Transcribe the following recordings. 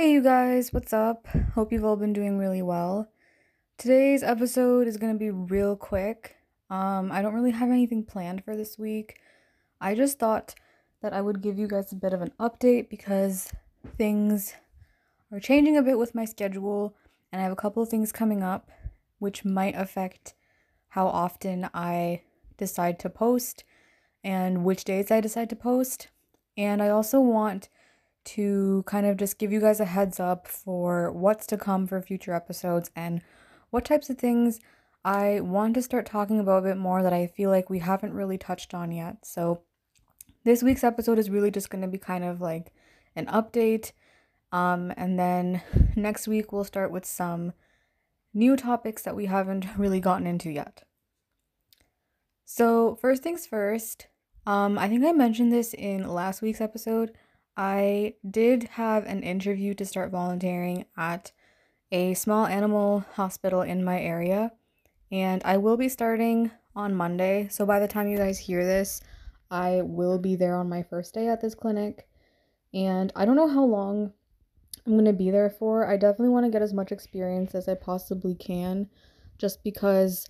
Hey, you guys, what's up? Hope you've all been doing really well. Today's episode is going to be real quick. Um, I don't really have anything planned for this week. I just thought that I would give you guys a bit of an update because things are changing a bit with my schedule, and I have a couple of things coming up which might affect how often I decide to post and which days I decide to post. And I also want to kind of just give you guys a heads up for what's to come for future episodes and what types of things I want to start talking about a bit more that I feel like we haven't really touched on yet. So, this week's episode is really just going to be kind of like an update. Um, and then next week we'll start with some new topics that we haven't really gotten into yet. So, first things first, um, I think I mentioned this in last week's episode. I did have an interview to start volunteering at a small animal hospital in my area, and I will be starting on Monday. So by the time you guys hear this, I will be there on my first day at this clinic. And I don't know how long I'm going to be there for. I definitely want to get as much experience as I possibly can just because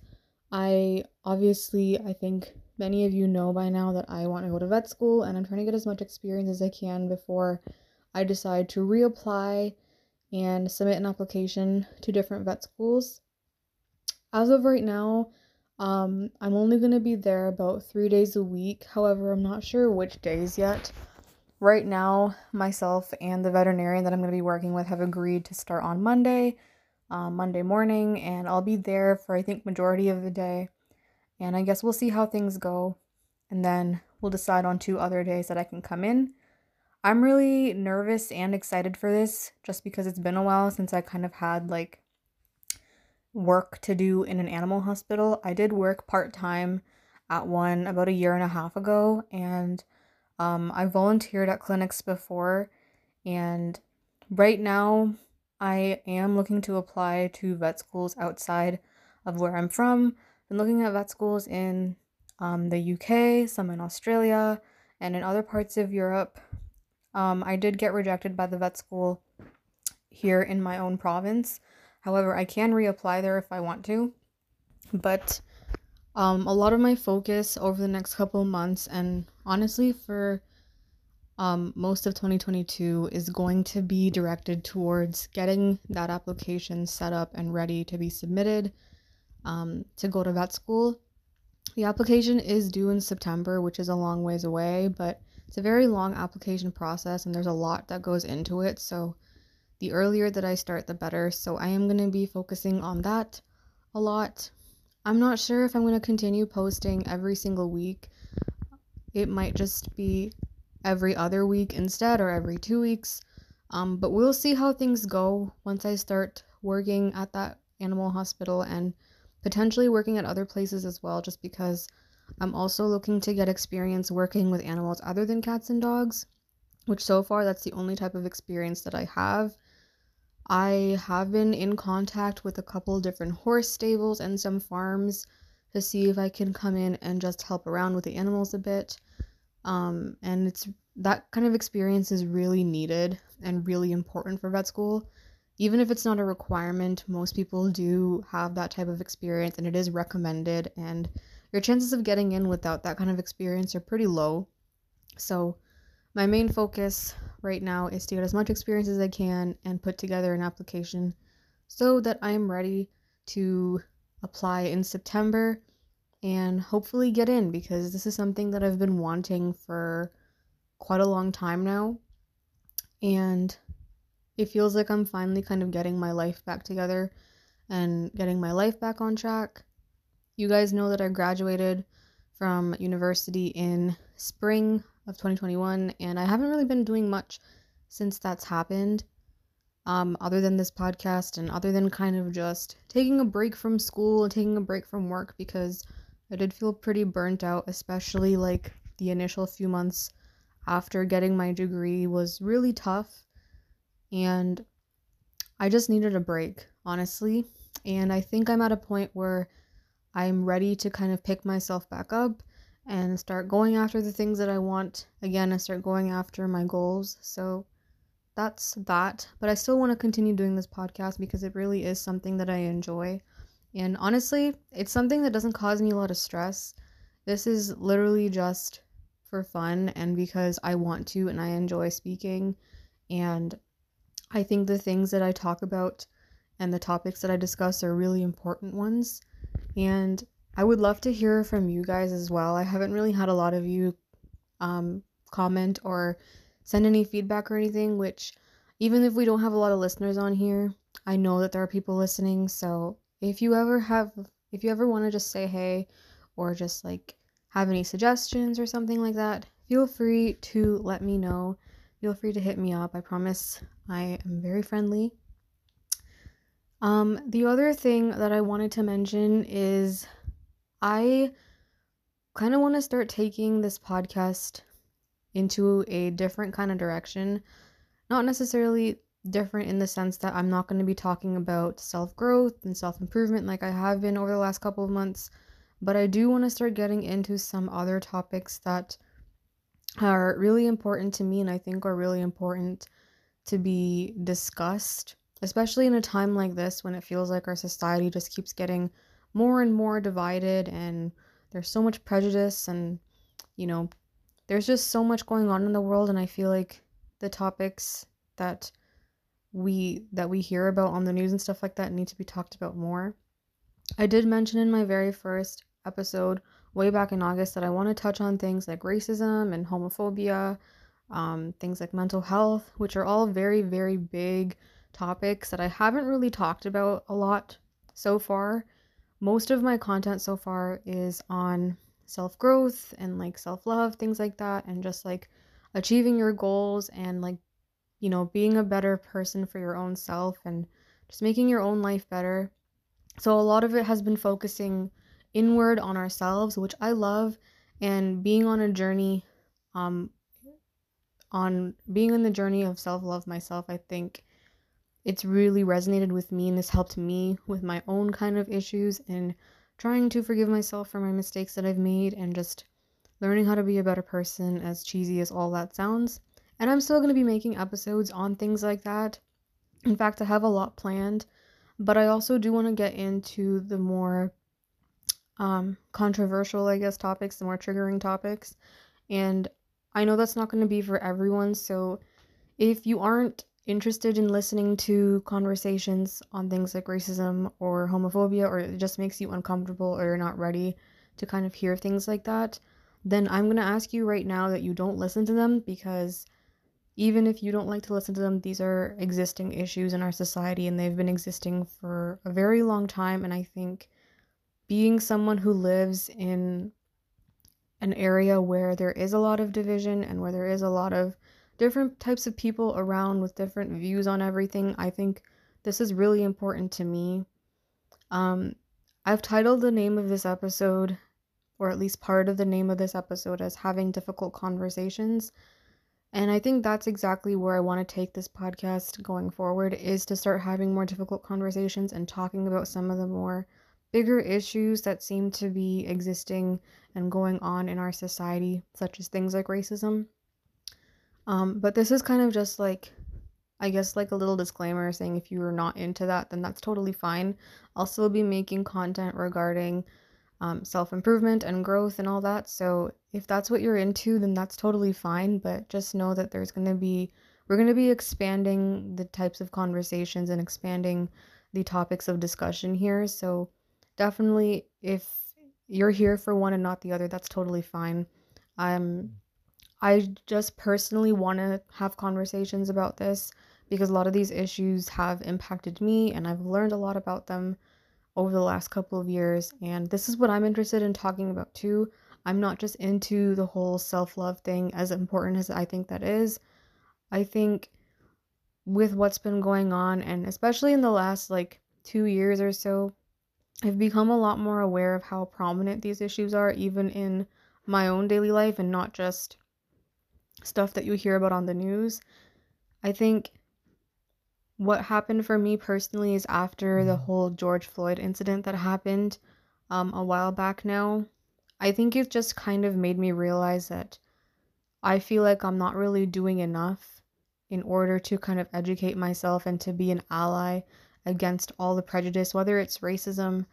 I obviously I think many of you know by now that I want to go to vet school and I'm trying to get as much experience as I can before I decide to reapply and submit an application to different vet schools. As of right now, um, I'm only going to be there about three days a week. However, I'm not sure which days yet. Right now, myself and the veterinarian that I'm going to be working with have agreed to start on Monday, um, Monday morning, and I'll be there for I think majority of the day. And I guess we'll see how things go. And then we'll decide on two other days that I can come in. I'm really nervous and excited for this just because it's been a while since I kind of had like work to do in an animal hospital. I did work part time at one about a year and a half ago, and um, I volunteered at clinics before. And right now, I am looking to apply to vet schools outside of where I'm from been looking at vet schools in um, the UK, some in Australia, and in other parts of Europe. Um, I did get rejected by the vet school here in my own province. However, I can reapply there if I want to. But um, a lot of my focus over the next couple months, and honestly, for um, most of 2022, is going to be directed towards getting that application set up and ready to be submitted um, to go to vet school. The application is due in September, which is a long ways away, but it's a very long application process and there's a lot that goes into it. So the earlier that I start, the better. So I am going to be focusing on that a lot. I'm not sure if I'm going to continue posting every single week. It might just be every other week instead or every two weeks. Um, but we'll see how things go once I start working at that animal hospital and potentially working at other places as well, just because I'm also looking to get experience working with animals other than cats and dogs, which so far that's the only type of experience that I have. I have been in contact with a couple different horse stables and some farms to see if I can come in and just help around with the animals a bit. Um, and it's that kind of experience is really needed and really important for vet school even if it's not a requirement, most people do have that type of experience and it is recommended. And your chances of getting in without that kind of experience are pretty low. So, my main focus right now is to get as much experience as I can and put together an application so that I am ready to apply in September and hopefully get in because this is something that I've been wanting for quite a long time now. And it feels like I'm finally kind of getting my life back together and getting my life back on track. You guys know that I graduated from university in spring of 2021 and I haven't really been doing much since that's happened. Um, other than this podcast and other than kind of just taking a break from school and taking a break from work because I did feel pretty burnt out, especially like the initial few months after getting my degree was really tough and I just needed a break, honestly. And I think I'm at a point where I'm ready to kind of pick myself back up and start going after the things that I want again and start going after my goals. So that's that. But I still want to continue doing this podcast because it really is something that I enjoy. And honestly, it's something that doesn't cause me a lot of stress. This is literally just for fun and because I want to and I enjoy speaking. And I think the things that I talk about and the topics that I discuss are really important ones. And I would love to hear from you guys as well. I haven't really had a lot of you um, comment or send any feedback or anything, which, even if we don't have a lot of listeners on here, I know that there are people listening. So if you ever have, if you ever want to just say hey or just like have any suggestions or something like that, feel free to let me know. Feel free to hit me up. I promise I am very friendly. Um, the other thing that I wanted to mention is I kind of want to start taking this podcast into a different kind of direction. Not necessarily different in the sense that I'm not going to be talking about self growth and self improvement like I have been over the last couple of months, but I do want to start getting into some other topics that are really important to me and I think are really important to be discussed, especially in a time like this when it feels like our society just keeps getting more and more divided and there's so much prejudice and you know there's just so much going on in the world and I feel like the topics that we that we hear about on the news and stuff like that need to be talked about more. I did mention in my very first episode way back in August that I want to touch on things like racism and homophobia, um, things like mental health, which are all very, very big topics that I haven't really talked about a lot so far. Most of my content so far is on self growth and like self love, things like that, and just like achieving your goals and like, you know, being a better person for your own self and just making your own life better. So a lot of it has been focusing inward on ourselves, which I love, and being on a journey, um, on being on the journey of self love myself, I think it's really resonated with me and has helped me with my own kind of issues and trying to forgive myself for my mistakes that I've made and just learning how to be a better person, as cheesy as all that sounds. And I'm still going to be making episodes on things like that. In fact, I have a lot planned, but I also do want to get into the more um, controversial, I guess, topics, the more triggering topics. And I know that's not going to be for everyone. So if you aren't interested in listening to conversations on things like racism or homophobia, or it just makes you uncomfortable or you're not ready to kind of hear things like that, then I'm going to ask you right now that you don't listen to them because even if you don't like to listen to them, these are existing issues in our society and they've been existing for a very long time. And I think being someone who lives in an area where there is a lot of division and where there is a lot of different types of people around with different views on everything. I think this is really important to me. Um, I've titled the name of this episode, or at least part of the name of this episode, as Having Difficult Conversations. And I think that's exactly where I want to take this podcast going forward is to start having more difficult conversations and talking about some of the more bigger issues that seem to be existing and going on in our society, such as things like racism. Um, but this is kind of just like, I guess, like a little disclaimer saying if you are not into that, then that's totally fine. I'll still be making content regarding um, self improvement and growth and all that. So if that's what you're into, then that's totally fine. But just know that there's going to be, we're going to be expanding the types of conversations and expanding the topics of discussion here. So definitely, if you're here for one and not the other, that's totally fine. I'm I just personally want to have conversations about this because a lot of these issues have impacted me and I've learned a lot about them over the last couple of years. And this is what I'm interested in talking about too. I'm not just into the whole self love thing, as important as I think that is. I think with what's been going on, and especially in the last like two years or so, I've become a lot more aware of how prominent these issues are, even in my own daily life, and not just stuff that you hear about on the news. I think what happened for me personally is after the mm-hmm. whole George Floyd incident that happened um, a while back now. I think it just kind of made me realize that I feel like I'm not really doing enough in order to kind of educate myself and to be an ally against all the prejudice, whether it's racism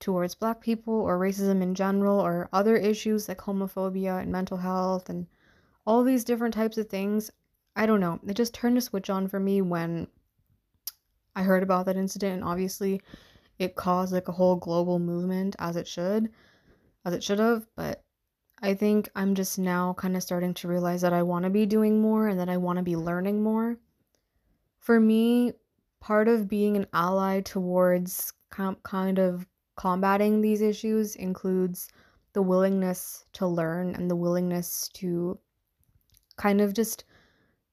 towards black people or racism in general or other issues like homophobia and mental health and all these different types of things. I don't know. It just turned a switch on for me when I heard about that incident and obviously it caused like a whole global movement as it should as it should have, but I think I'm just now kind of starting to realize that I want to be doing more and that I want to be learning more. For me, part of being an ally towards kind of combating these issues includes the willingness to learn and the willingness to kind of just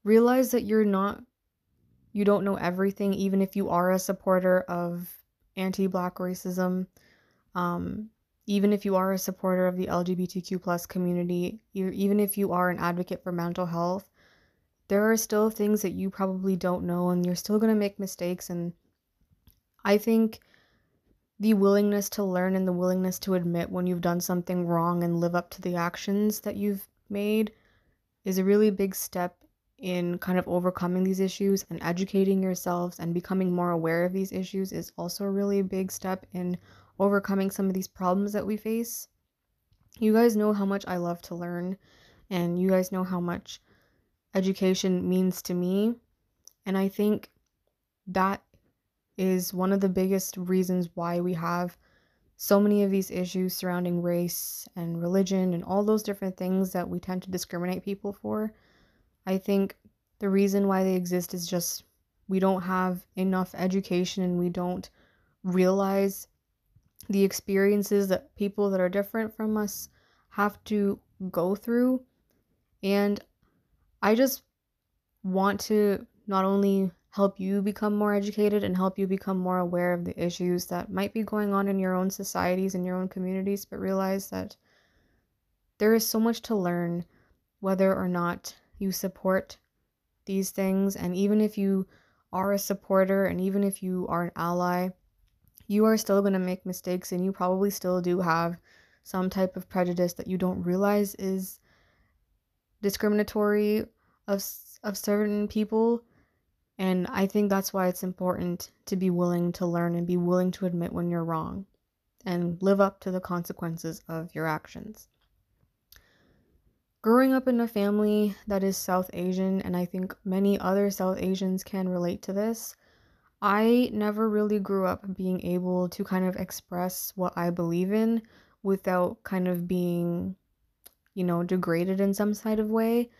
realize that you're not you don't know everything even if you are a supporter of anti-black racism um, even if you are a supporter of the lgbtq plus community even if you are an advocate for mental health there are still things that you probably don't know and you're still going to make mistakes and i think the willingness to learn and the willingness to admit when you've done something wrong and live up to the actions that you've made is a really big step in kind of overcoming these issues and educating yourselves and becoming more aware of these issues is also a really big step in overcoming some of these problems that we face. You guys know how much I love to learn, and you guys know how much education means to me. And I think that is one of the biggest reasons why we have so many of these issues surrounding race and religion and all those different things that we tend to discriminate people for. I think the reason why they exist is just we don't have enough education and we don't realize the experiences that people that are different from us have to go through. And I just want to not only help you become more educated and help you become more aware of the issues that might be going on in your own societies and your own communities, but realize that there is so much to learn whether or not you support these things. And even if you are a supporter and even if you are an ally, you are still going to make mistakes and you probably still do have some type of prejudice that you don't realize is discriminatory of of certain people and I think that's why it's important to be willing to learn and be willing to admit when you're wrong and live up to the consequences of your actions. Growing up in a family that is South Asian, and I think many other South Asians can relate to this, I never really grew up being able to kind of express what I believe in without kind of being, you know, degraded in some side of way.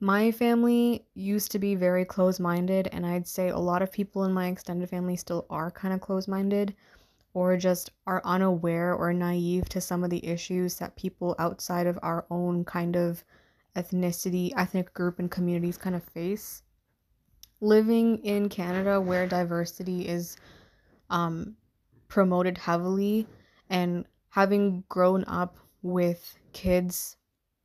My family used to be very close minded, and I'd say a lot of people in my extended family still are kind of close minded or just are unaware or naive to some of the issues that people outside of our own kind of ethnicity, ethnic group, and communities kind of face. Living in Canada where diversity is um, promoted heavily and having grown up with kids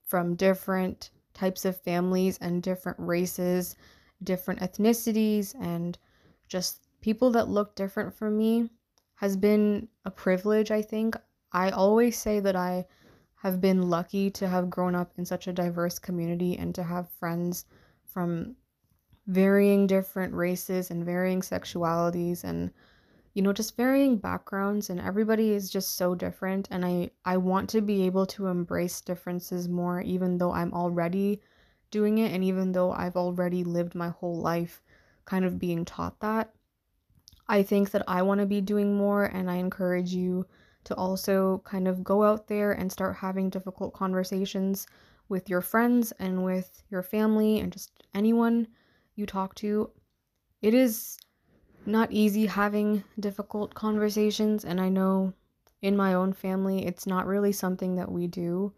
from different types of families and different races, different ethnicities, and just people that look different from me has been a privilege, I think. I always say that I have been lucky to have grown up in such a diverse community and to have friends from varying different races and varying sexualities and you know just varying backgrounds and everybody is just so different and I I want to be able to embrace differences more even though I'm already doing it and even though I've already lived my whole life kind of being taught that I think that I want to be doing more and I encourage you to also kind of go out there and start having difficult conversations with your friends and with your family and just anyone you talk to. It is not easy having difficult conversations, and I know in my own family it's not really something that we do.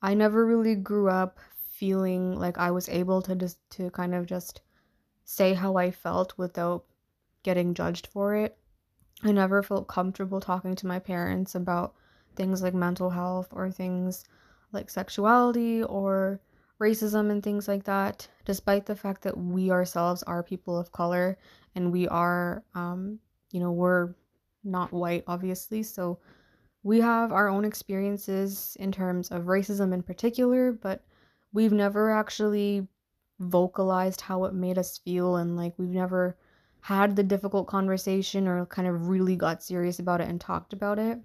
I never really grew up feeling like I was able to just to kind of just say how I felt without getting judged for it. I never felt comfortable talking to my parents about things like mental health or things like sexuality or racism and things like that, despite the fact that we ourselves are people of color and we are, um, you know, we're not white, obviously. So we have our own experiences in terms of racism in particular, but we've never actually vocalized how it made us feel and like we've never had the difficult conversation or kind of really got serious about it and talked about it.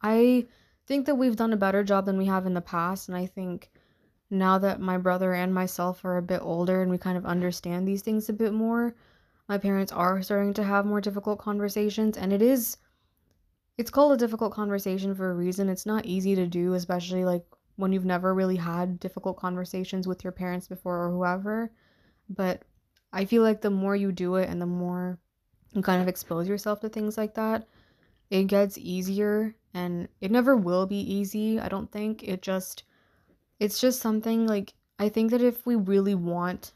I think that we've done a better job than we have in the past and I think now that my brother and myself are a bit older and we kind of understand these things a bit more, my parents are starting to have more difficult conversations and it is it's called a difficult conversation for a reason. It's not easy to do, especially like when you've never really had difficult conversations with your parents before or whoever. But I feel like the more you do it and the more you kind of expose yourself to things like that, it gets easier and it never will be easy, I don't think. It just it's just something like I think that if we really want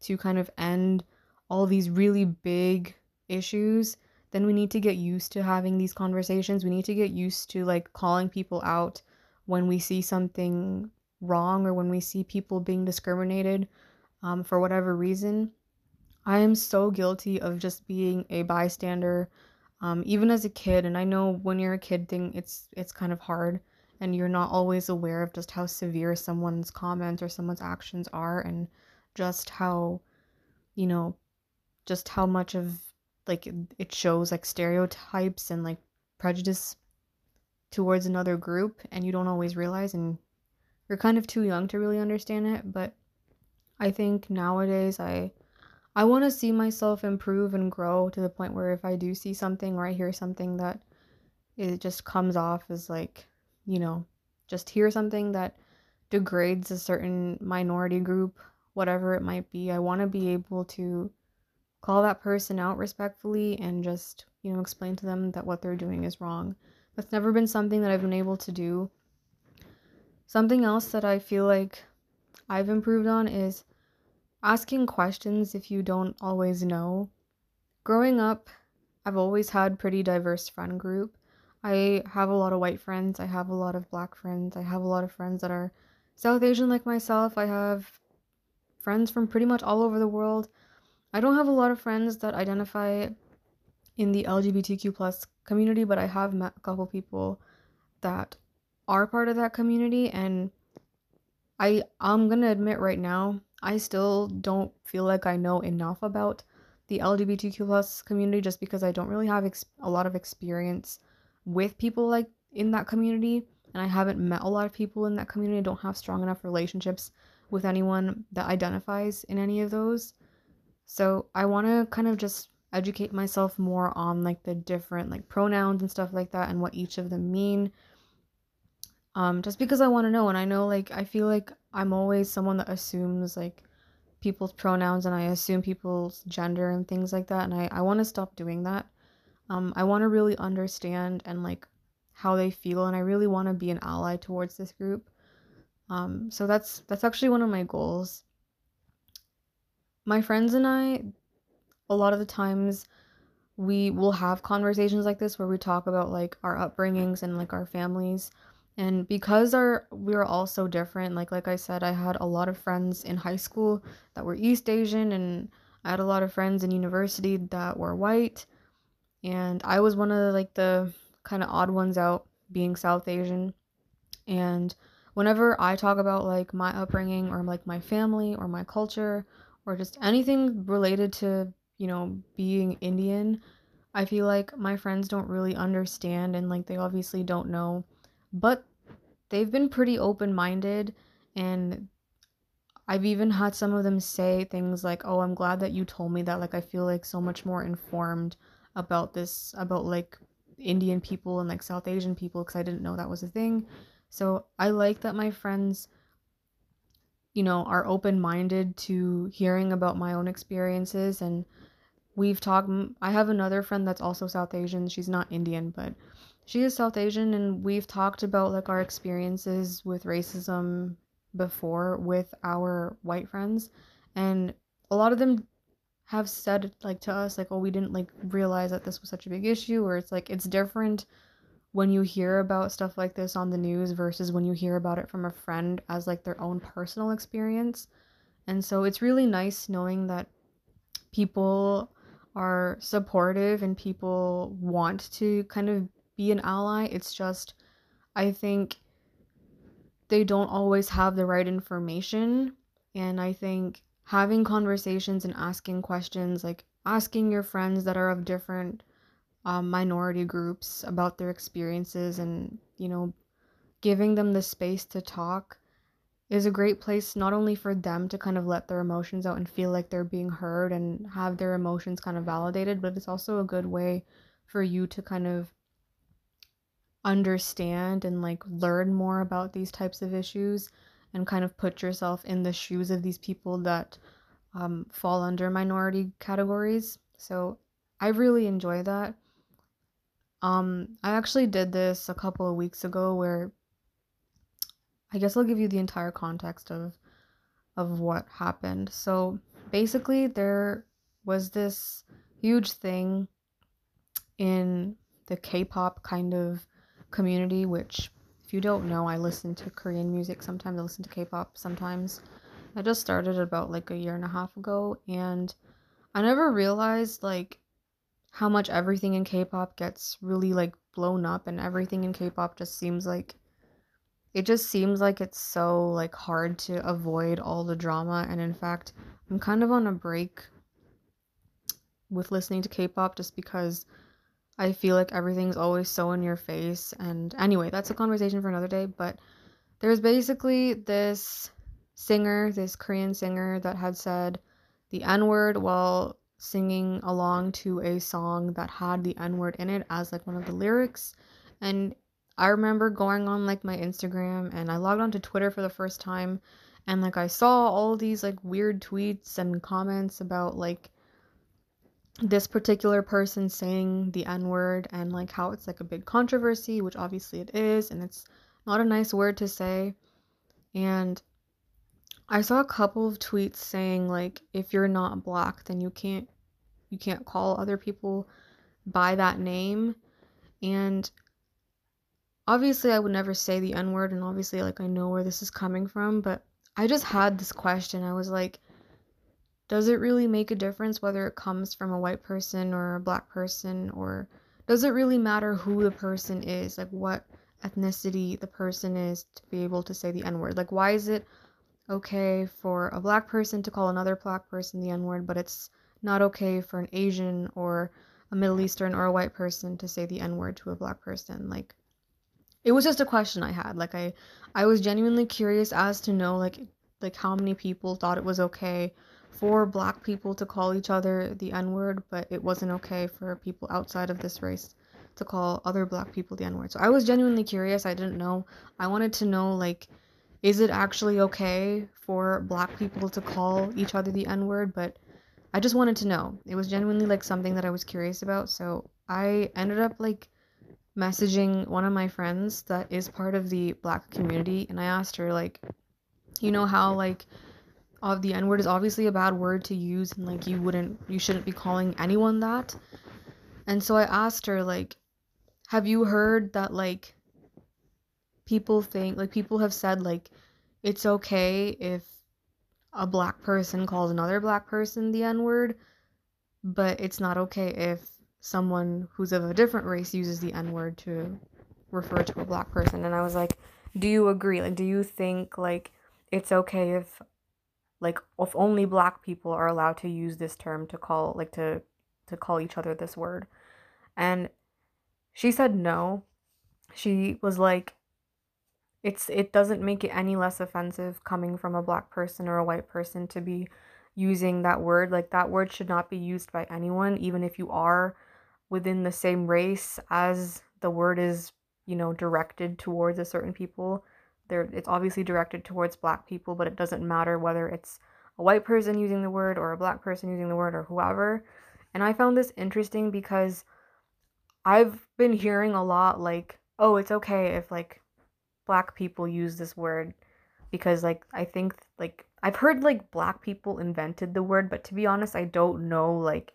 to kind of end all these really big issues, then we need to get used to having these conversations. We need to get used to like calling people out when we see something wrong or when we see people being discriminated um, for whatever reason. I am so guilty of just being a bystander, um, even as a kid. And I know when you're a kid, thing it's it's kind of hard, and you're not always aware of just how severe someone's comments or someone's actions are, and just how, you know, just how much of like it shows like stereotypes and like prejudice towards another group and you don't always realize and you're kind of too young to really understand it but i think nowadays i i want to see myself improve and grow to the point where if i do see something or i hear something that it just comes off as like you know just hear something that degrades a certain minority group whatever it might be i want to be able to call that person out respectfully and just you know explain to them that what they're doing is wrong that's never been something that I've been able to do. Something else that I feel like I've improved on is asking questions if you don't always know. Growing up, I've always had pretty diverse friend group. I have a lot of white friends, I have a lot of black friends, I have a lot of friends that are South Asian like myself. I have friends from pretty much all over the world. I don't have a lot of friends that identify in the LGBTQ plus community, but I have met a couple people that are part of that community and I I'm going to admit right now, I still don't feel like I know enough about the LGBTQ plus community just because I don't really have ex- a lot of experience with people like in that community and I haven't met a lot of people in that community. I don't have strong enough relationships with anyone that identifies in any of those. So I want to kind of just educate myself more on like the different like pronouns and stuff like that and what each of them mean. Um just because i want to know and i know like i feel like i'm always someone that assumes like people's pronouns and i assume people's gender and things like that and i, I want to stop doing that. Um i want to really understand and like how they feel and i really want to be an ally towards this group. Um so that's that's actually one of my goals my friends and i a lot of the times we will have conversations like this where we talk about like our upbringings and like our families. And because our we are all so different like like i said i had a lot of friends in high school that were east asian and i had a lot of friends in university that were white. And i was one of the, like the kind of odd ones out being south asian. And whenever i talk about like my upbringing or like my family or my culture or just anything related to you know, being Indian, I feel like my friends don't really understand and like they obviously don't know. But they've been pretty open minded and I've even had some of them say things like, "Oh, I'm glad that you told me that. Like I feel like so much more informed about this about like Indian people and like South Asian people because I didn't know that was a thing." So, I like that my friends you know, are open-minded to hearing about my own experiences and we've talked i have another friend that's also south asian she's not indian but she is south asian and we've talked about like our experiences with racism before with our white friends and a lot of them have said like to us like oh we didn't like realize that this was such a big issue or it's like it's different when you hear about stuff like this on the news versus when you hear about it from a friend as like their own personal experience and so it's really nice knowing that people are supportive and people want to kind of be an ally. It's just, I think they don't always have the right information And I think having conversations and asking questions, like asking your friends that are of different um, minority groups about their experiences and, you know, giving them the space to talk is a great place not only for them to kind of let their emotions out and feel like they're being heard and have their emotions kind of validated, but it's also a good way for you to kind of understand and like learn more about these types of issues and kind of put yourself in the shoes of these people that um, fall under minority categories. So I really enjoy that. Um, I actually did this a couple of weeks ago where I guess I'll give you the entire context of of what happened. So basically there was this huge thing in the K-pop kind of community which if you don't know, I listen to Korean music sometimes, I listen to K-pop sometimes. I just started about like a year and a half ago and I never realized like how much everything in K-pop gets really like blown up and everything in K-pop just seems like it just seems like it's so like hard to avoid all the drama. And in fact i'm kind of on a break with listening to k-pop just because i feel like everything's always so in your face. And anyway that's a conversation for another day but there's basically this singer this korean singer that had said the n-word while singing along to a song that had the n-word in it as like one of the lyrics and I remember going on like my Instagram and I logged onto Twitter for the first time and like I saw all these like weird tweets and comments about like this particular person saying the N word and like how it's like a big controversy, which obviously it is, and it's not a nice word to say. And I saw a couple of tweets saying like if you're not black then you can't you can't call other people by that name. And obviously I would never say the N word, and obviously, like, I know where this is coming from, but I just had this question. I was like, does it really make a difference whether it comes from a white person or a black person, or does it really matter who the person is, like, what ethnicity the person is to be able to say the N word? Like, why is it okay for a black person to call another black person the N word, but it's not okay for an Asian or a Middle Eastern or a white person to say the N word to a black person? Like, it was just a question I had. Like I I was genuinely curious as to know like like how many people thought it was okay for black people to call each other the N-word, but it wasn't okay for people outside of this race to call other black people the N-word. So I was genuinely curious. I didn't know. I wanted to know like is it actually okay for black people to call each other the N-word, but I just wanted to know. It was genuinely like something that I was curious about. So I ended up like messaging one of my friends that is part of the black community and I asked her like you know how like of the n word is obviously a bad word to use and like you wouldn't you shouldn't be calling anyone that and so I asked her like have you heard that like people think like people have said like it's okay if a black person calls another black person the n word but it's not okay if someone who's of a different race uses the N word to refer to a black person. And I was like, do you agree? Like, do you think like it's okay if like if only black people are allowed to use this term to call like to to call each other this word? And she said no. She was like it's it doesn't make it any less offensive coming from a black person or a white person to be using that word. Like that word should not be used by anyone even if you are within the same race as the word is, you know, directed towards a certain people. There it's obviously directed towards black people, but it doesn't matter whether it's a white person using the word or a black person using the word or whoever. And I found this interesting because I've been hearing a lot like, oh, it's okay if like black people use this word because like I think like I've heard like black people invented the word, but to be honest, I don't know like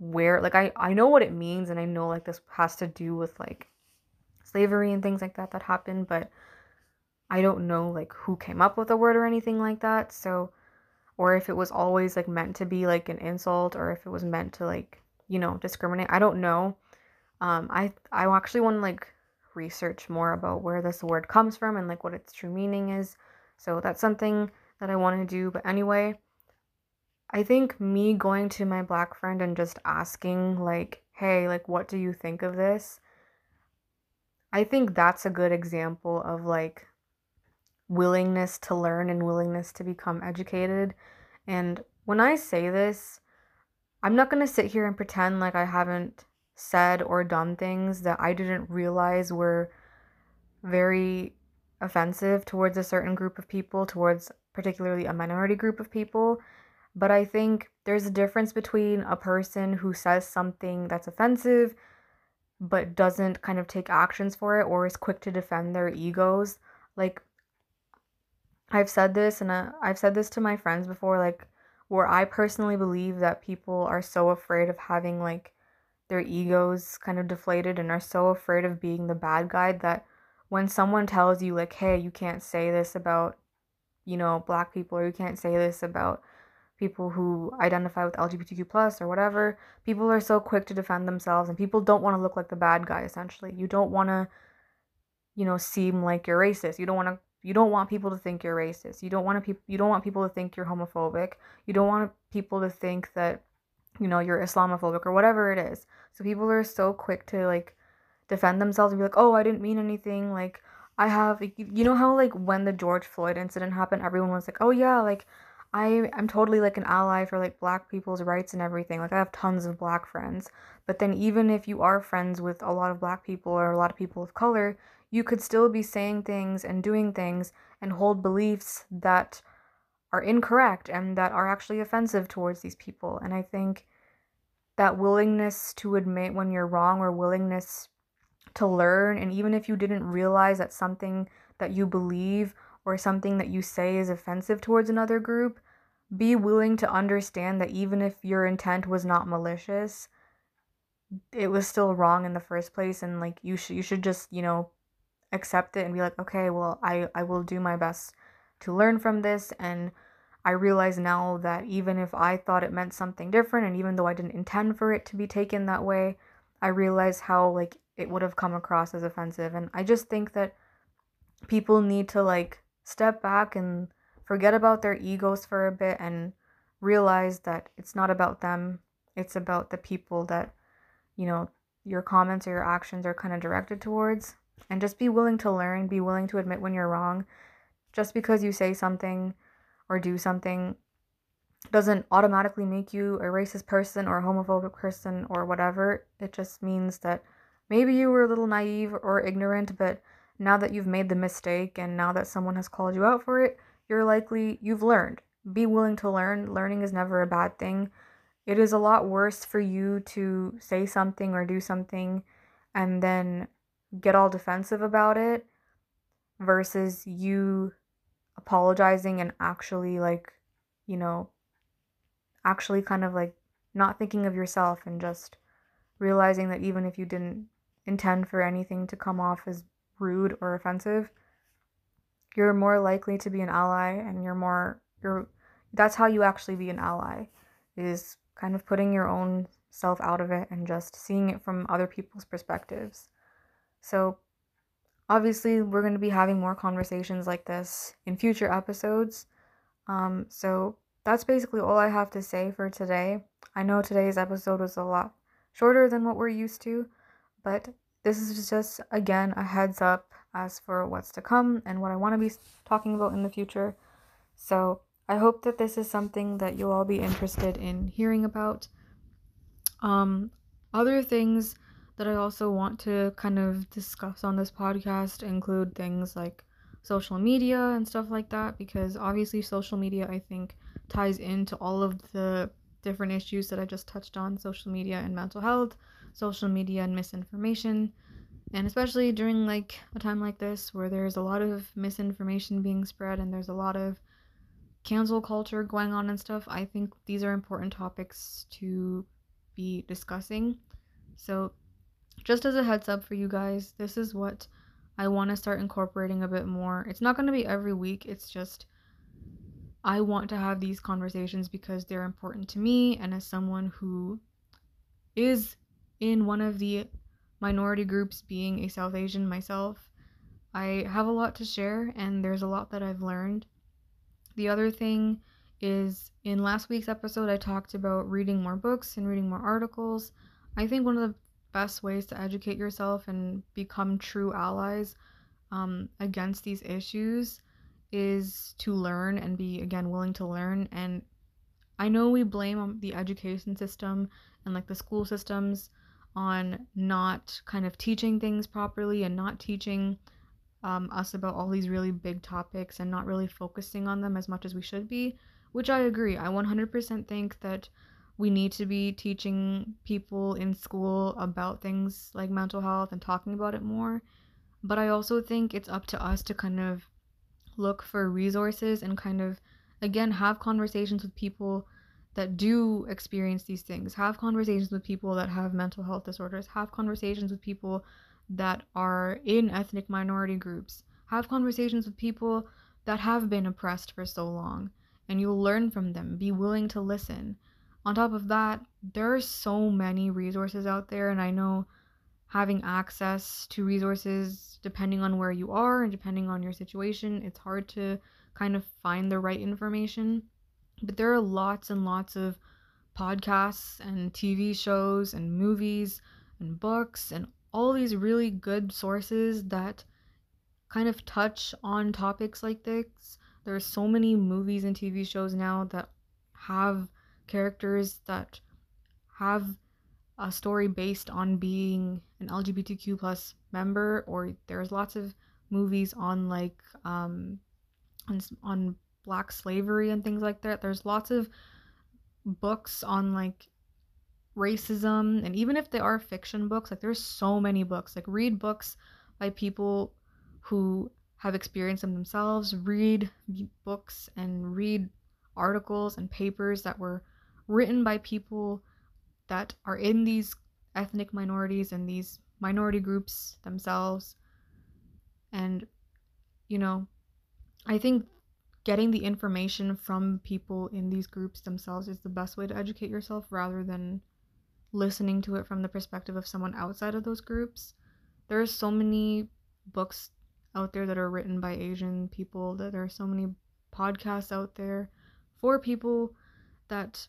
where like I I know what it means and I know like this has to do with like slavery and things like that that happened, but I don't know like who came up with the word or anything like that. So or if it was always like meant to be like an insult or if it was meant to like, you know, discriminate. I don't know. Um I I actually want to like research more about where this word comes from and like what its true meaning is. So that's something that I want to do. But anyway, I think me going to my black friend and just asking, like, hey, like, what do you think of this? I think that's a good example of like willingness to learn and willingness to become educated. And when I say this, I'm not going to sit here and pretend like I haven't said or done things that I didn't realize were very offensive towards a certain group of people, towards particularly a minority group of people. But I think there's a difference between a person who says something that's offensive but doesn't kind of take actions for it or is quick to defend their egos. Like, I've said this and uh, I've said this to my friends before, like, where I personally believe that people are so afraid of having, like, their egos kind of deflated and are so afraid of being the bad guy that when someone tells you, like, hey, you can't say this about, you know, black people or you can't say this about people who identify with LGBTQ plus or whatever, people are so quick to defend themselves and people don't want to look like the bad guy essentially. You don't want to you know seem like you're racist. You don't want to you don't want people to think you're racist. You don't want to people you don't want people to think you're homophobic. You don't want people to think that you know you're Islamophobic or whatever it is. So people are so quick to like defend themselves and be like, "Oh, I didn't mean anything." Like I have you know how like when the George Floyd incident happened, everyone was like, "Oh yeah, like I I am totally like an ally for like black people's rights and everything. Like I have tons of black friends. But then even if you are friends with a lot of black people or a lot of people of color, you could still be saying things and doing things and hold beliefs that are incorrect and that are actually offensive towards these people. And I think that willingness to admit when you're wrong or willingness to learn and even if you didn't realize that something that you believe or something that you say is offensive towards another group, be willing to understand that even if your intent was not malicious, it was still wrong in the first place and like you should you should just, you know, accept it and be like, "Okay, well, I I will do my best to learn from this and I realize now that even if I thought it meant something different and even though I didn't intend for it to be taken that way, I realize how like it would have come across as offensive and I just think that people need to like step back and forget about their egos for a bit and realize that it's not about them. It's about the people that, you know, your comments or your actions are kind of directed towards. And just be willing to learn, be willing to admit when you're wrong. Just because you say something or do something doesn't automatically make you a racist person or a homophobic person or whatever. It just means that maybe you were a little naive or ignorant, but now that you've made the mistake and now that someone has called you out for it, you're likely you've learned. Be willing to learn. Learning is never a bad thing. It is a lot worse for you to say something or do something and then get all defensive about it versus you apologizing and actually like, you know, actually kind of like not thinking of yourself and just realizing that even if you didn't intend for anything to come off as rude or offensive, you're more likely to be an ally and you're more you're that's how you actually be an ally is kind of putting your own self out of it and just seeing it from other people's perspectives. So obviously we're going to be having more conversations like this in future episodes. Um so that's basically all I have to say for today. I know today's episode was a lot shorter than what we're used to, but this is just, again, a heads up as for what's to come and what I want to be talking about in the future. So I hope that this is something that you'll all be interested in hearing about. Um, other things that I also want to kind of discuss on this podcast include things like social media and stuff like that, because obviously, social media, I think, ties into all of the different issues that I just touched on social media and mental health social media and misinformation. And especially during like a time like this where there's a lot of misinformation being spread and there's a lot of cancel culture going on and stuff, I think these are important topics to be discussing. So, just as a heads up for you guys, this is what I want to start incorporating a bit more. It's not going to be every week, it's just I want to have these conversations because they're important to me and as someone who is in one of the minority groups, being a South Asian myself, I have a lot to share and there's a lot that I've learned. The other thing is in last week's episode, I talked about reading more books and reading more articles. I think one of the best ways to educate yourself and become true allies um, against these issues is to learn and be, again, willing to learn. And I know we blame the education system and like the school systems on not kind of teaching things properly and not teaching um, us about all these really big topics and not really focusing on them as much as we should be, which I agree. I 100% think that we need to be teaching people in school about things like mental health and talking about it more. But I also think it's up to us to kind of look for resources and kind of, again, have conversations with people that do experience these things. Have conversations with people that have mental health disorders. Have conversations with people that are in ethnic minority groups. Have conversations with people that have been oppressed for so long. And you'll learn from them. Be willing to listen. On top of that, there are so many resources out there, and I know having access to resources depending on where you are and depending on your situation, it's hard to kind of find the right information. But there are lots and lots of podcasts and TV shows and movies and books and all these really good sources that kind of touch on topics like this. There are so many movies and TV shows now that have characters that have a story based on being an LGBTQ plus member, or there's lots of movies on like um on, on black slavery and things like that. There's lots of books on like racism and even if they are fiction books, like there's so many books. Like read books by people who have experienced them themselves, read books and read articles and papers that were written by people that are in these ethnic minorities and these minority groups themselves. And, you know, I think getting the information from people in these groups themselves is the best way to educate yourself rather than listening to it from the perspective of someone outside of those groups. There are so many books out there that are written by Asian people, that there are so many podcasts out there for people that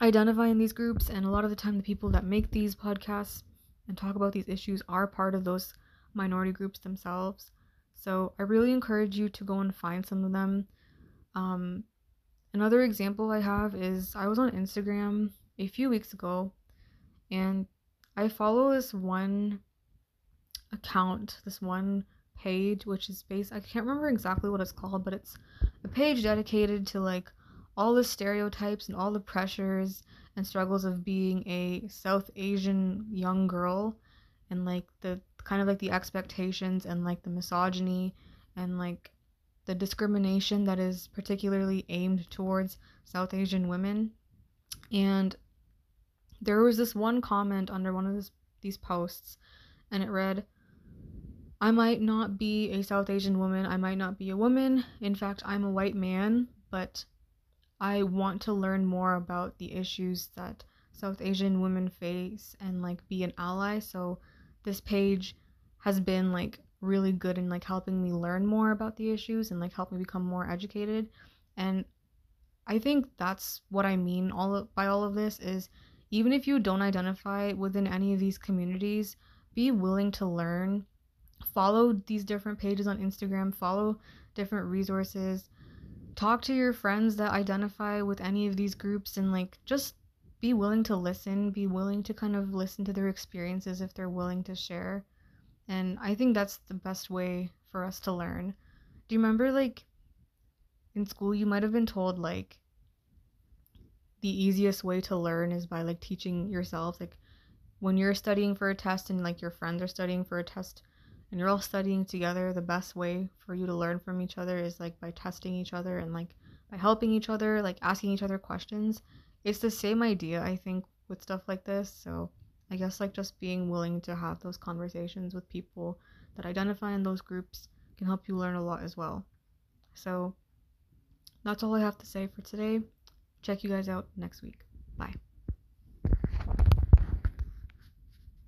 identify in these groups and a lot of the time the people that make these podcasts and talk about these issues are part of those minority groups themselves. So i really encourage you to go and find some of them. Um, another example i have is i was on instagram a few weeks ago and i follow this one account this one page which is based i can't remember exactly what it's called but it's a page dedicated to like all the stereotypes and all the pressures and struggles of being a South Asian young girl and like the kind of like the expectations and like the misogyny and like the discrimination that is particularly aimed towards South Asian women. And there was this one comment under one of this, these posts, and it read, I might not be a South Asian woman, I might not be a woman. In fact, I'm a white man, but I want to learn more about the issues that South Asian women face and like be an ally. So this page has been like really good in like helping me learn more about the issues and like help me become more educated. And I think that's what I mean all of, by all of this is even if you don't identify within any of these communities, be willing to learn. Follow these different pages on Instagram, follow different resources talk to your friends that identify with any of these groups and like just be willing to listen, be willing to kind of listen to their experiences if they're willing to share. And I think that's the best way for us to learn. Do you remember like in school you might have been told like the easiest way to learn is by like teaching yourself like when you're studying for a test and like your friends are studying for a test and you're all studying together, the best way for you to learn from each other is like by testing each other and like by helping each other, like asking each other questions. It's the same idea, I think, with stuff like this. So I guess like just being willing to have those conversations with people that identify in those groups can help you learn a lot as well. So that's all I have to say for today. Check you guys out next week. Bye.